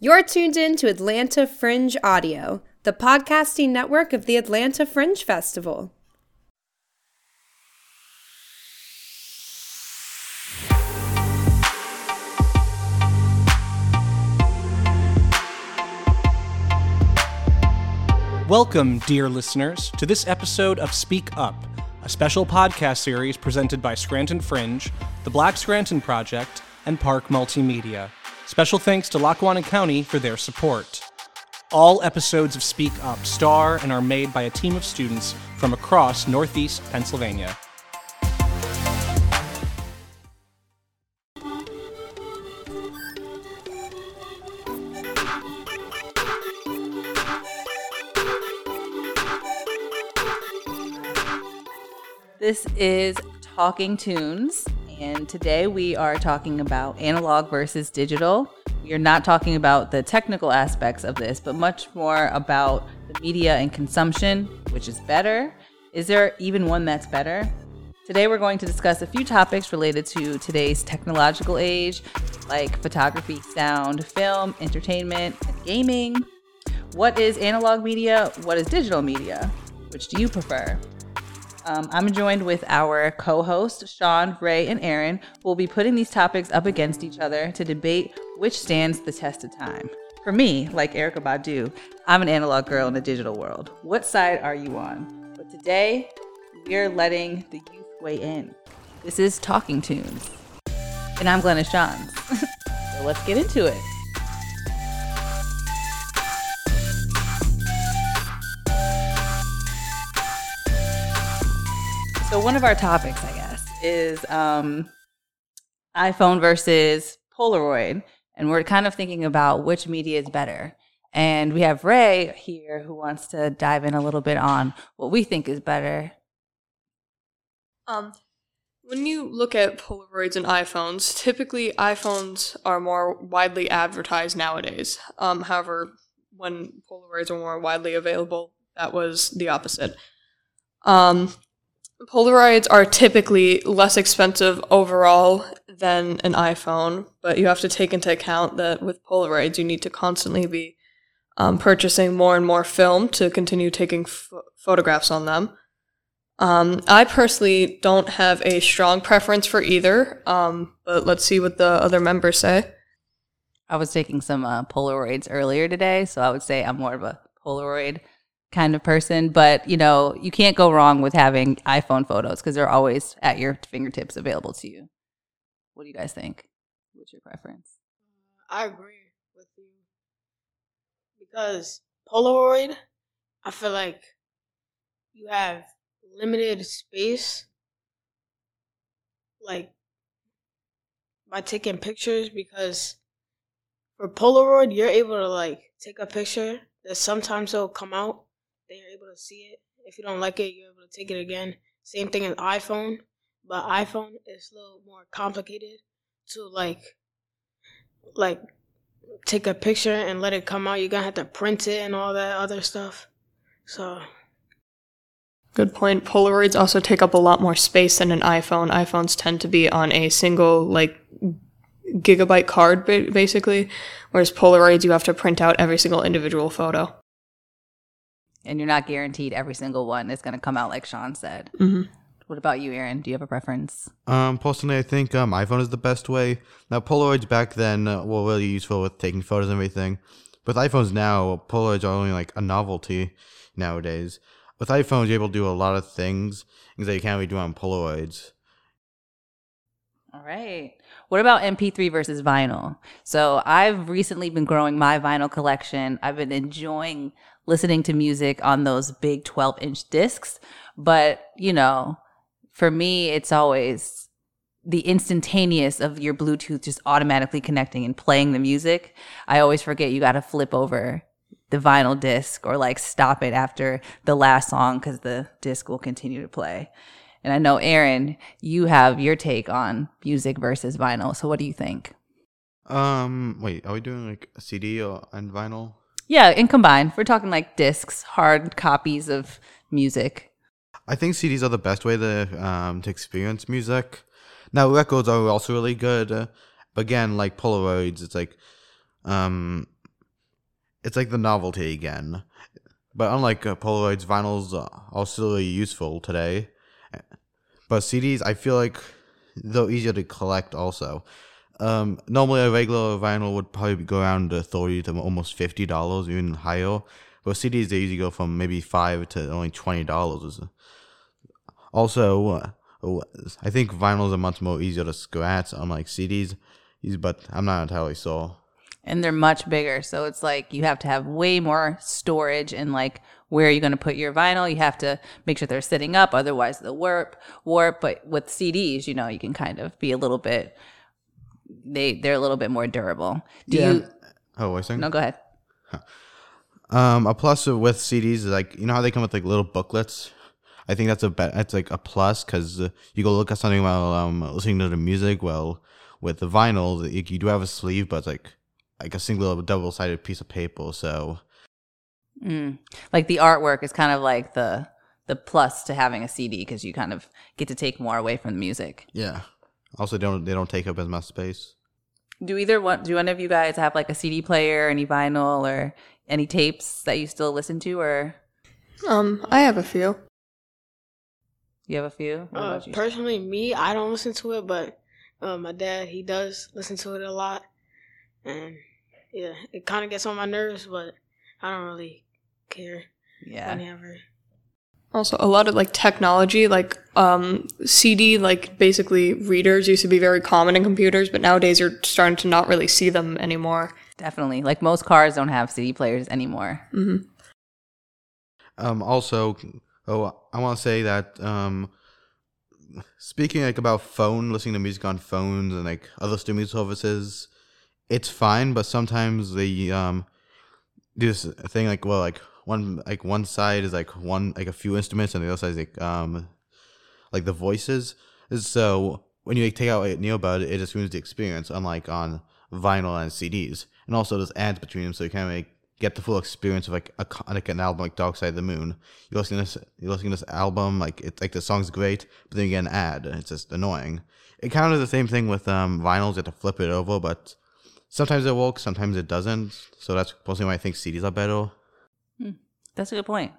You're tuned in to Atlanta Fringe Audio, the podcasting network of the Atlanta Fringe Festival. Welcome, dear listeners, to this episode of Speak Up, a special podcast series presented by Scranton Fringe, the Black Scranton Project, and Park Multimedia. Special thanks to Lackawanna County for their support. All episodes of Speak Up star and are made by a team of students from across Northeast Pennsylvania. This is Talking Tunes, and today we are talking about analog versus digital. We are not talking about the technical aspects of this, but much more about the media and consumption, which is better. Is there even one that's better? Today we're going to discuss a few topics related to today's technological age, like photography, sound, film, entertainment, and gaming. What is analog media? What is digital media? Which do you prefer? Um, I'm joined with our co host, Sean, Ray, and Aaron, who will be putting these topics up against each other to debate which stands the test of time. For me, like Erykah Badu, I'm an analog girl in a digital world. What side are you on? But today, we're letting the youth weigh in. This is Talking Tunes. And I'm Glenna Shans. so let's get into it. So one of our topics, I guess, is um, iPhone versus Polaroid, and we're kind of thinking about which media is better. And we have Ray here who wants to dive in a little bit on what we think is better. Um, when you look at Polaroids and iPhones, typically iPhones are more widely advertised nowadays. Um, however, when Polaroids were more widely available, that was the opposite. Um, Polaroids are typically less expensive overall than an iPhone, but you have to take into account that with Polaroids, you need to constantly be um, purchasing more and more film to continue taking photographs on them. Um, I personally don't have a strong preference for either, um, but let's see what the other members say. I was taking some uh, Polaroids earlier today, so I would say I'm more of a Polaroid kind of person, but you know, you can't go wrong with having iPhone photos because they're always at your fingertips available to you. What do you guys think? What's your preference? I agree with you because Polaroid, I feel like you have limited space, like by taking pictures because for Polaroid, you're able to like take a picture that sometimes will come out they're able to see it. If you don't like it, you're able to take it again. Same thing as iPhone, but iPhone is a little more complicated to like, like take a picture and let it come out. You're gonna have to print it and all that other stuff. So. Good point. Polaroids also take up a lot more space than an iPhone. iPhones tend to be on a single like gigabyte card basically, whereas Polaroids you have to print out every single individual photo and you're not guaranteed every single one is going to come out like Sean said. Mm-hmm. What about you, Aaron? Do you have a preference? Um, personally, I think um, iPhone is the best way. Now, Polaroids back then uh, were really useful with taking photos and everything. With iPhones now, Polaroids are only like a novelty nowadays. With iPhones, you're able to do a lot of things, things that you can't really do on Polaroids. All right. What about MP3 versus vinyl? So I've recently been growing my vinyl collection. I've been enjoying listening to music on those big 12 inch discs. But, you know, for me, it's always the instantaneous of your Bluetooth just automatically connecting and playing the music. I always forget you got to flip over the vinyl disc or like stop it after the last song because the disc will continue to play. And I know, Aaron, you have your take on music versus vinyl. So what do you think? Um, wait, are we doing like a CD or and vinyl? Yeah, and combined, we're talking like discs, hard copies of music. I think CDs are the best way to um, to experience music. Now records are also really good, again, like Polaroids, it's like um, it's like the novelty again. But unlike uh, Polaroids, vinyls are still really useful today. But CDs, I feel like they're easier to collect also. Um, normally a regular vinyl would probably go around uh, thirty to almost fifty dollars, even higher. But CDs they usually go from maybe five to only twenty dollars. Also, uh, oh, I think vinyls are much more easier to scratch, unlike CDs. But I'm not entirely sure. and they're much bigger. So it's like you have to have way more storage and like where are you going to put your vinyl? You have to make sure they're sitting up, otherwise they'll warp. Warp. But with CDs, you know, you can kind of be a little bit. They they're a little bit more durable. Do Yeah. you? Oh, wait a second. No, go ahead. Um, a plus with CDs is like you know how they come with like little booklets. I think that's a be- that's like a plus because uh, you go look at something while um listening to the music. Well, with the vinyl, you, you do have a sleeve, but it's like like a single double sided piece of paper. So Mm. Like the artwork is kind of like the the plus to having a CD because you kind of get to take more away from the music. yeah. Also, they don't they don't take up as much space. Do either one? Do any of you guys have like a CD player, any vinyl, or any tapes that you still listen to, or Um, I have a few. you have a few? What Uh, about you? personally, me, I don't listen to it, but uh, my dad, he does listen to it a lot, and yeah, it kind of gets on my nerves, but I don't really care yeah. whenever. Also, a lot of like technology, like um, CD, like basically readers used to be very common in computers, but nowadays you're starting to not really see them anymore. Definitely. Like most cars don't have CD players anymore. hmm Um, also, oh, I want to say that um, speaking like about phone, listening to music on phones and like other streaming services, it's fine. But sometimes they um do this thing like well, like one like one side is like one like a few instruments, and the other side is like um like the voices. So when you like, take out like, Neobud, it just ruins the experience, unlike on vinyl and CDs. And also there's ads between them, so you kind of like get the full experience of like a like an album like Dark Side of the Moon. You listen to this, you listen to this album, like it's like the song's great, but then you get an ad, and it's just annoying. It kind of the same thing with um vinyls. You have to flip it over, but sometimes it works, sometimes it doesn't. So that's mostly why I think CDs are better. That's a good point.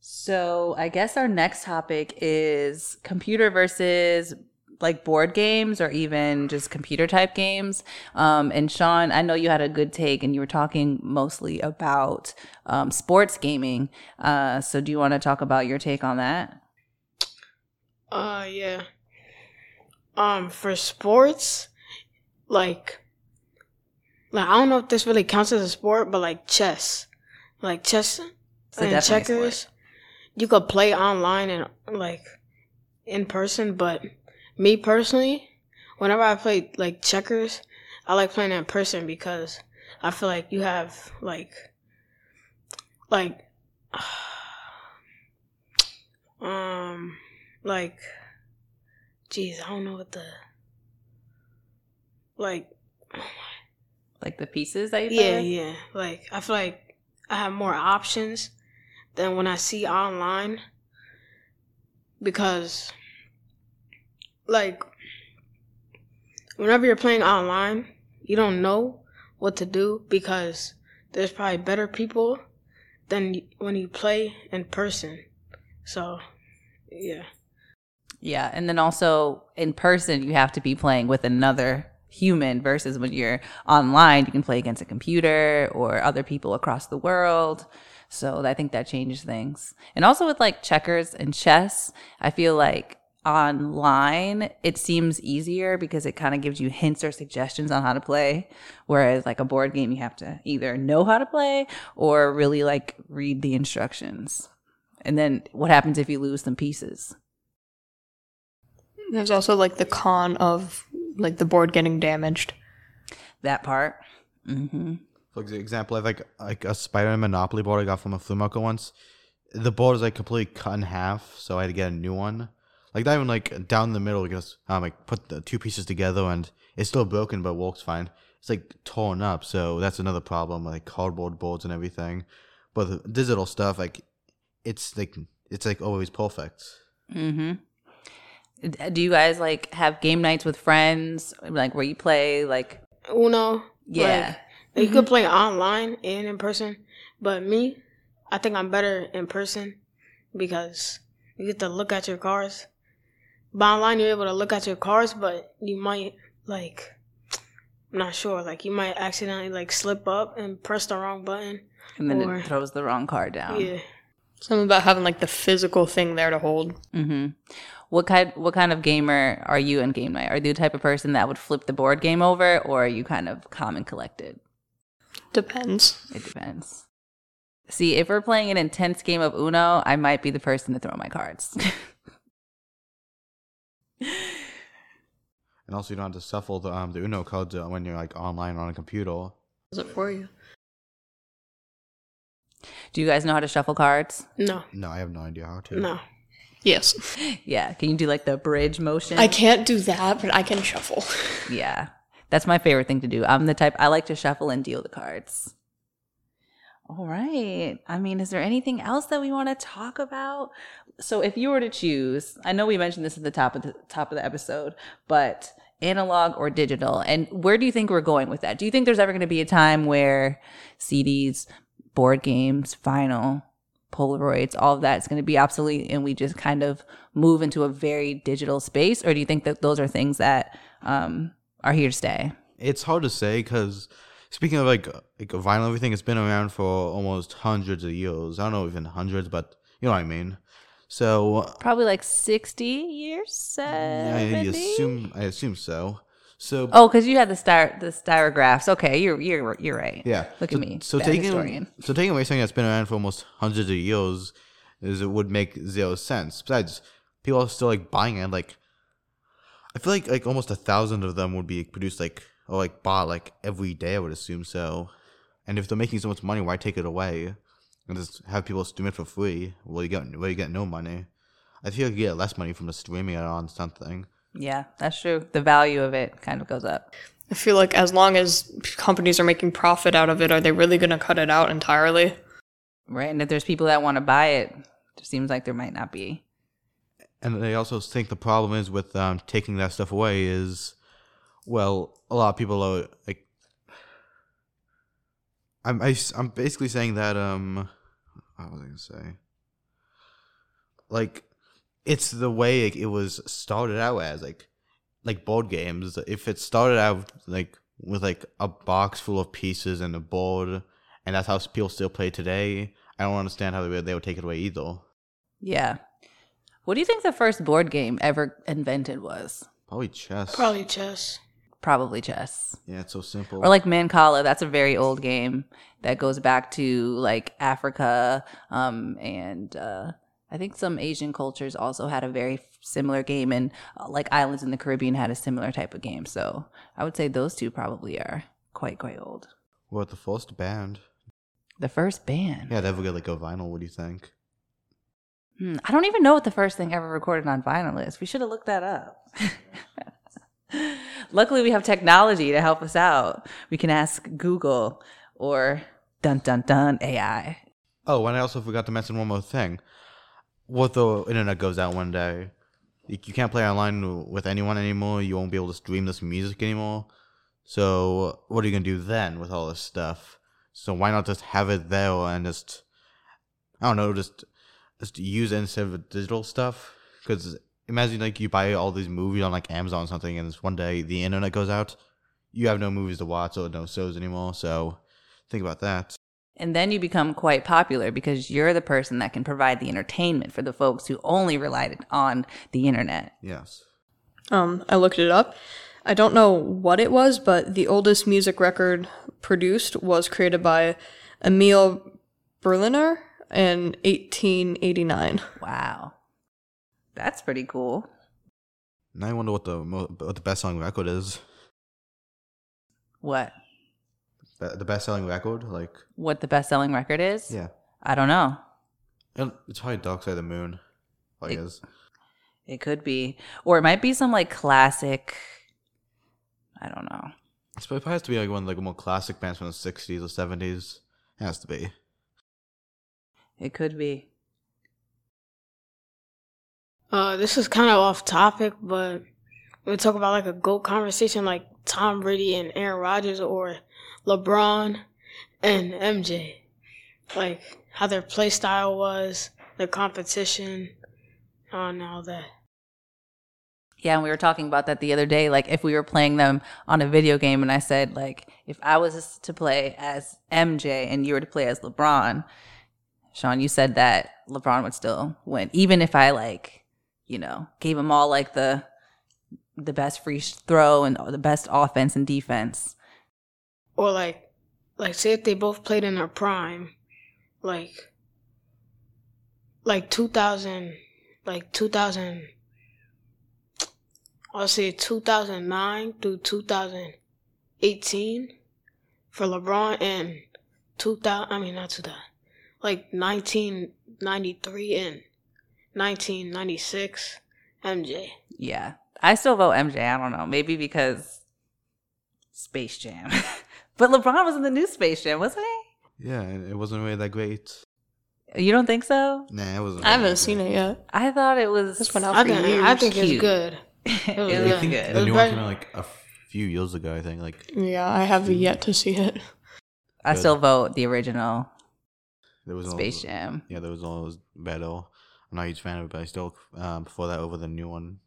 So I guess our next topic is computer versus like board games or even just computer type games. Um, and Sean, I know you had a good take and you were talking mostly about um, sports gaming. Uh, so do you want to talk about your take on that? Uh, yeah. Um, for sports, like, like I don't know if this really counts as a sport, but like chess, like chess It's and checkers, you could play online and like in person. But me personally, whenever I play like checkers, I like playing in person because I feel like you have like, like, um, like, jeez, I don't know what the, like, Like the pieces that you yeah, yeah. Like I feel like I have more options than when I see online because like whenever you're playing online, you don't know what to do because there's probably better people than when you play in person. So, yeah. Yeah, and then also in person, you have to be playing with another human versus when you're online, you can play against a computer or other people across the world. So I think that changes things. And also with like checkers and chess, I feel like online it seems easier because it kind of gives you hints or suggestions on how to play whereas like a board game you have to either know how to play or really like read the instructions and then what happens if you lose some pieces There's also like the con of like the board getting damaged. that part Mm-hmm. For example, I have like like a Spider Monopoly board I got from a flea market once. The board is like completely cut in half, so I had to get a new one. Like not even like down the middle because um like put the two pieces together and it's still broken but works fine. It's like torn up, so that's another problem like cardboard boards and everything. But the digital stuff like it's like it's like always perfect. hmm Do you guys like have game nights with friends, like where you play? Like, Uno, Yeah. Like, you could mm-hmm. play online and in person, but me, I think I'm better in person because you get to look at your cars. But online, you're able to look at your cars, but you might like, I'm not sure. Like you might accidentally like slip up and press the wrong button. and then or- it throws the wrong car down. Yeah. Something about having like the physical thing there to hold. Mm-hmm. What kind What kind of gamer are you in game night? Are you the type of person that would flip the board game over, or are you kind of calm and collected? Depends. It depends. See, if we're playing an intense game of Uno, I might be the person to throw my cards. And also, you don't have to shuffle the um the Uno cards uh, when you're like online on a computer. Is it for you? Do you guys know how to shuffle cards? No. No, I have no idea how to. No. Yes. Yeah. Can you do like the bridge motion? I can't do that, but I can shuffle. Yeah. That's my favorite thing to do. I'm the type I like to shuffle and deal the cards. All right. I mean, is there anything else that we want to talk about? So if you were to choose, I know we mentioned this at the top of the top of the episode, but analog or digital, and where do you think we're going with that? Do you think there's ever going to be a time where CDs, board games, vinyl, Polaroids, all of that is going to be obsolete and we just kind of move into a very digital space? Or do you think that those are things that um, are here to stay? It's hard to say because speaking of like like vinyl, everything, it's been around for almost hundreds of years. I don't know even hundreds, but you know what I mean. So Probably like 60 years? seventy. I assume I assume so. So Oh, because you had the star the styrographs. Okay, you're you're you're right. Yeah. Look so, at me. So taking historian. so taking away something that's been around for almost hundreds of years is it would make zero sense. Besides, people are still like buying it. Like, I feel like like almost a thousand of them would be produced like or like bought like every day. I would assume so. And if they're making so much money, why take it away and just have people stream it for free? Well, you get well, you get no money. I feel like you get less money from the streaming it on something. Yeah, that's true. The value of it kind of goes up. I feel like as long as companies are making profit out of it, are they really going to cut it out entirely? Right. And if there's people that want to buy it, it seems like there might not be. And they also think the problem is with um, taking that stuff away is, well, a lot of people are like, I'm I, am basically saying that um, what was I gonna say? Like, it's the way it was started out as like, like board games. If it started out like with like a box full of pieces and a board, and that's how people still play today, I don't understand how they would, they would take it away either. Yeah. What do you think the first board game ever invented was? Probably chess. Probably chess. Probably chess. Yeah, it's so simple. Or like Mancala, that's a very old game that goes back to like Africa um, and uh, I think some Asian cultures also had a very similar game, and uh, like islands in the Caribbean had a similar type of game. So I would say those two probably are quite quite old. What the first band? The first band. Yeah, they ever get like a vinyl. What do you think? Hmm, I don't even know what the first thing ever recorded on vinyl is. We should have looked that up. Luckily, we have technology to help us out. We can ask Google or dun dun dun AI. Oh, and I also forgot to mention one more thing. What the internet goes out one day, you, can't play online with anyone anymore. You won't be able to stream this music anymore. So what are you gonna do then with all this stuff? So why not just have it there and just I don't know, just just use it instead of digital stuff? Because imagine like you buy all these movies on like Amazon or something, and one day the internet goes out, you have no movies to watch or no shows anymore. So think about that. And then you become quite popular because you're the person that can provide the entertainment for the folks who only relied on the internet. Yes. Um, I looked it up. I don't know what it was, but the oldest music record produced was created by Emil Berliner in 1889. Wow. That's pretty cool. Now I wonder what the mo- what the best song record is. What? Be- The best selling record, like What the best selling record is? yeah, I don't know. It's probably Dark Side of the Moon. Probably It- is. It could be. Or it might be some like classic. I don't know. It's probably has to be like one of like more classic bands from the '60s or '70s. It has to be. It could be. Uh, this is kind of off topic, but we talk about like a goat conversation. Like Tom Brady and Aaron Rodgers or LeBron and MJ. Like how their play style was, the competition, and all that. Yeah, and we were talking about that the other day. Like, if we were playing them on a video game, and I said, like, if I was to play as MJ and you were to play as LeBron, Sean, you said that LeBron would still win, even if I like, you know, gave him all like the the best free throw and the best offense and defense. Or like, like say if they both played in their prime, like, like two thousand, like two thousand. I'll say 2009 through 2018 for LeBron and 2000. I mean not 2000, like 1993 and 1996 MJ. Yeah, I still vote MJ. I don't know, maybe because Space Jam, but LeBron was in the new Space Jam, wasn't he? Yeah, and it wasn't really that great. You don't think so? Nah, it wasn't. I haven't that seen great. it yet. I thought it was. This went out I for think years. I think it's good. it was was good. I think good. the It new was one came out like a few years ago. I think like Yeah, I have yet to see it. I Good. still vote the original there was Space all, Jam. Yeah, there was always battle. I'm not a huge fan of it, but I still um, before that over the new one.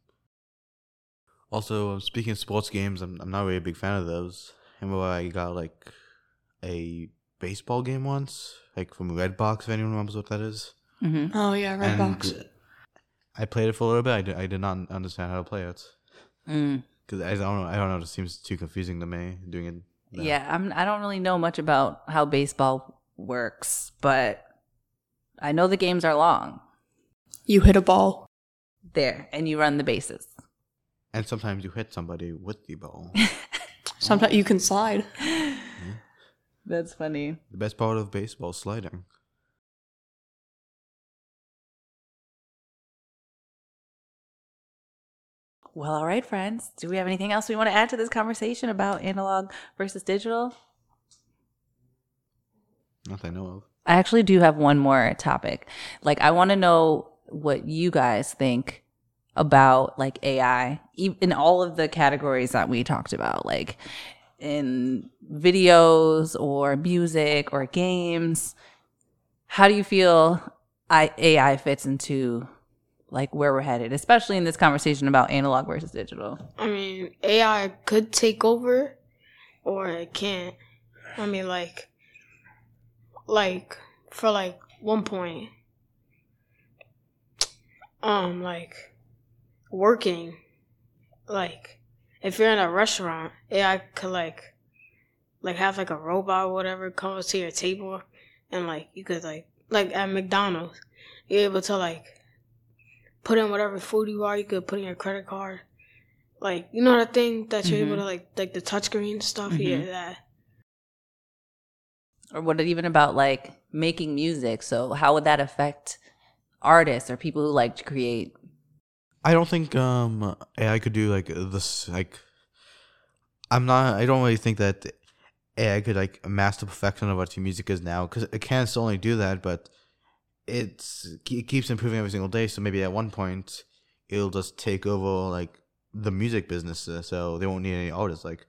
Also, um, speaking of sports games, I'm I'm not really a big fan of those. Remember I got like a baseball game once, like from Redbox. If anyone remembers what that is. hmm Oh yeah, Redbox. And I played it for a little bit. I did, I did not understand how to play it Mm. because I don't know. I don't know. It seems too confusing to me doing it. that. Yeah, I'm. I don't really know much about how baseball works, but I know the games are long. You hit a ball. There, and you run the bases. And sometimes you hit somebody with the ball. Sometimes you can slide. That's funny. the best part of baseball sliding. Well, all right, friends. Do we have anything else we want to add to this conversation about analog versus digital? Not that I know of. I actually do have one more topic. Like, I want to know what you guys think about like AI in all of the categories that we talked about, like in videos or music or games. How do you feel AI fits into like where we're headed, especially in this conversation about analog versus digital? I mean, AI could take over, or it can't. I mean, like, like for like one point, um, like working, like if you're in a restaurant, AI could like, like have like a robot or whatever come up to your table, and like you could like, like at McDonald's, you're able to like put in whatever food you are. You could put in your credit card like you know that thing that you're able Mhm. to like like the touchscreen stuff Mhm. yeah that or what even about like making music so how would that affect artists or people who like to create I don't think um AI could do like this like I'm not I don't really think that AI could like master perfection of what your music is now because it can still only do that but it's it keeps improving every single day so maybe at one point it'll just take over like the music business uh, so they won't need any artists like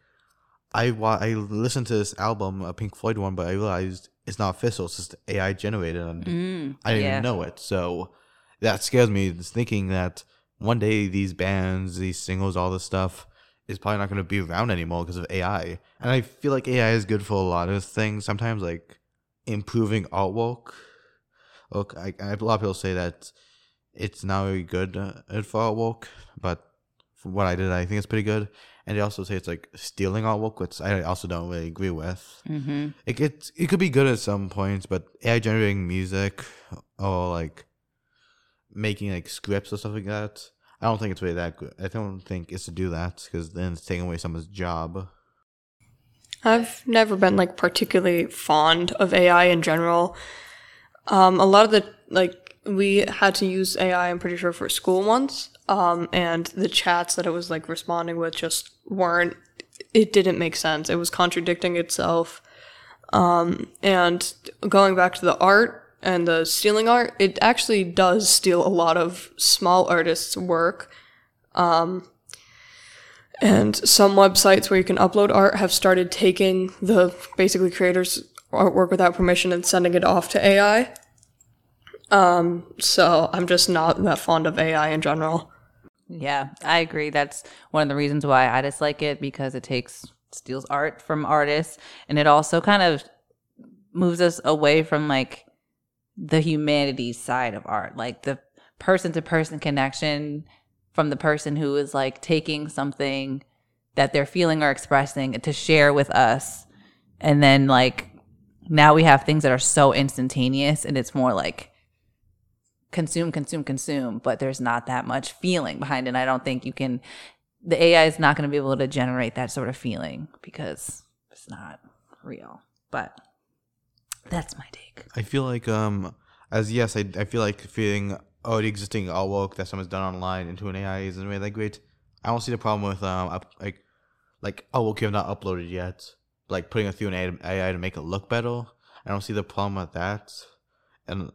I wa- I listened to this album a Pink Floyd one but I realized it's not official it's just AI generated and mm, I didn't yeah. even know it. So that scares me. Thinking that one day these bands, these singles, all this stuff is probably not going to be around anymore because of AI. And I feel like AI is good for a lot of things. Sometimes like improving artwork. Look, I, I, a lot of people say that it's not very good uh, at for artwork, but from what I did, I think it's pretty good. And they also say it's like stealing artwork, which I also don't really agree with. mm-hmm. It gets it could be good at some points, but AI generating music or like making like scripts or stuff like that, I don't think it's really that good. I don't think it's to do that because then it's taking away someone's job. I've never been like particularly fond of AI in general. Um, a lot of the like we had to use AI. I'm pretty sure for school once, um, and the chats that it was like responding with just weren't. It didn't make sense. It was contradicting itself. Um, and going back to the art and the stealing art, it actually does steal a lot of small artists' work. Um, And some websites where you can upload art have started taking the basically creators' artwork without permission and sending it off to AI. Um, so I'm just not that fond of AI in general. Yeah, I agree. That's one of the reasons why I dislike it because it takes steals art from artists and it also kind of moves us away from like the humanity side of art, like the person to person connection from the person who is like taking something that they're feeling or expressing to share with us. And then like now we have things that are so instantaneous and it's more like consume, consume, consume, but there's not that much feeling behind it. And I don't think you can, the AI is not going to be able to generate that sort of feeling because it's not real. But that's my take. I feel like um as yes, I, I feel like feeding already existing artwork that someone's done online into an AI isn't really that great. I don't see the problem with um up, like like artwork you have not uploaded yet, like putting it through an AI to make it look better. I don't see the problem with that, and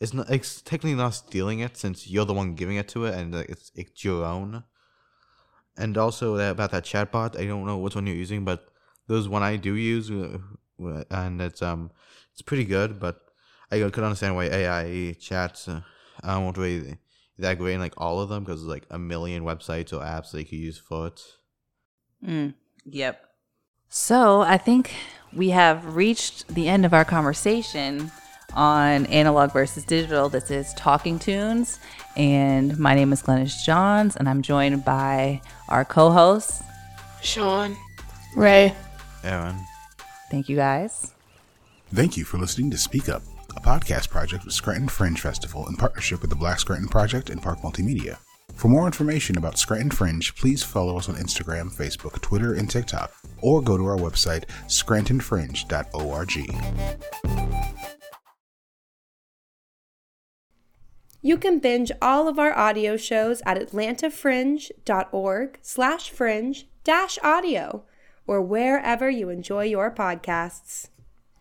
it's not it's technically not stealing it since you're the one giving it to it and it's it's your own. And also that, about that chatbot, I don't know which one you're using, but there's one I do use, uh, and it's um it's pretty good, but I could understand why AI chats uh, I won't really that great in like all of them because there's like a million websites or apps they could use for it. Mm, yep. So I think we have reached the end of our conversation on analog versus digital. This is Talking Tunes, and my name is Glennis Johns, and I'm joined by our co-hosts Sean. Ray. Aaron. Thank you guys. Thank you for listening to Speak Up, a podcast project with Scranton Fringe Festival in partnership with the Black Scranton Project and Park Multimedia. For more information about Scranton Fringe, please follow us on Instagram, Facebook, Twitter, and TikTok, or go to our website, scrantonfringe.org. You can binge all of our audio shows at atlantafringe.org slash fringe dash audio or wherever you enjoy your podcasts.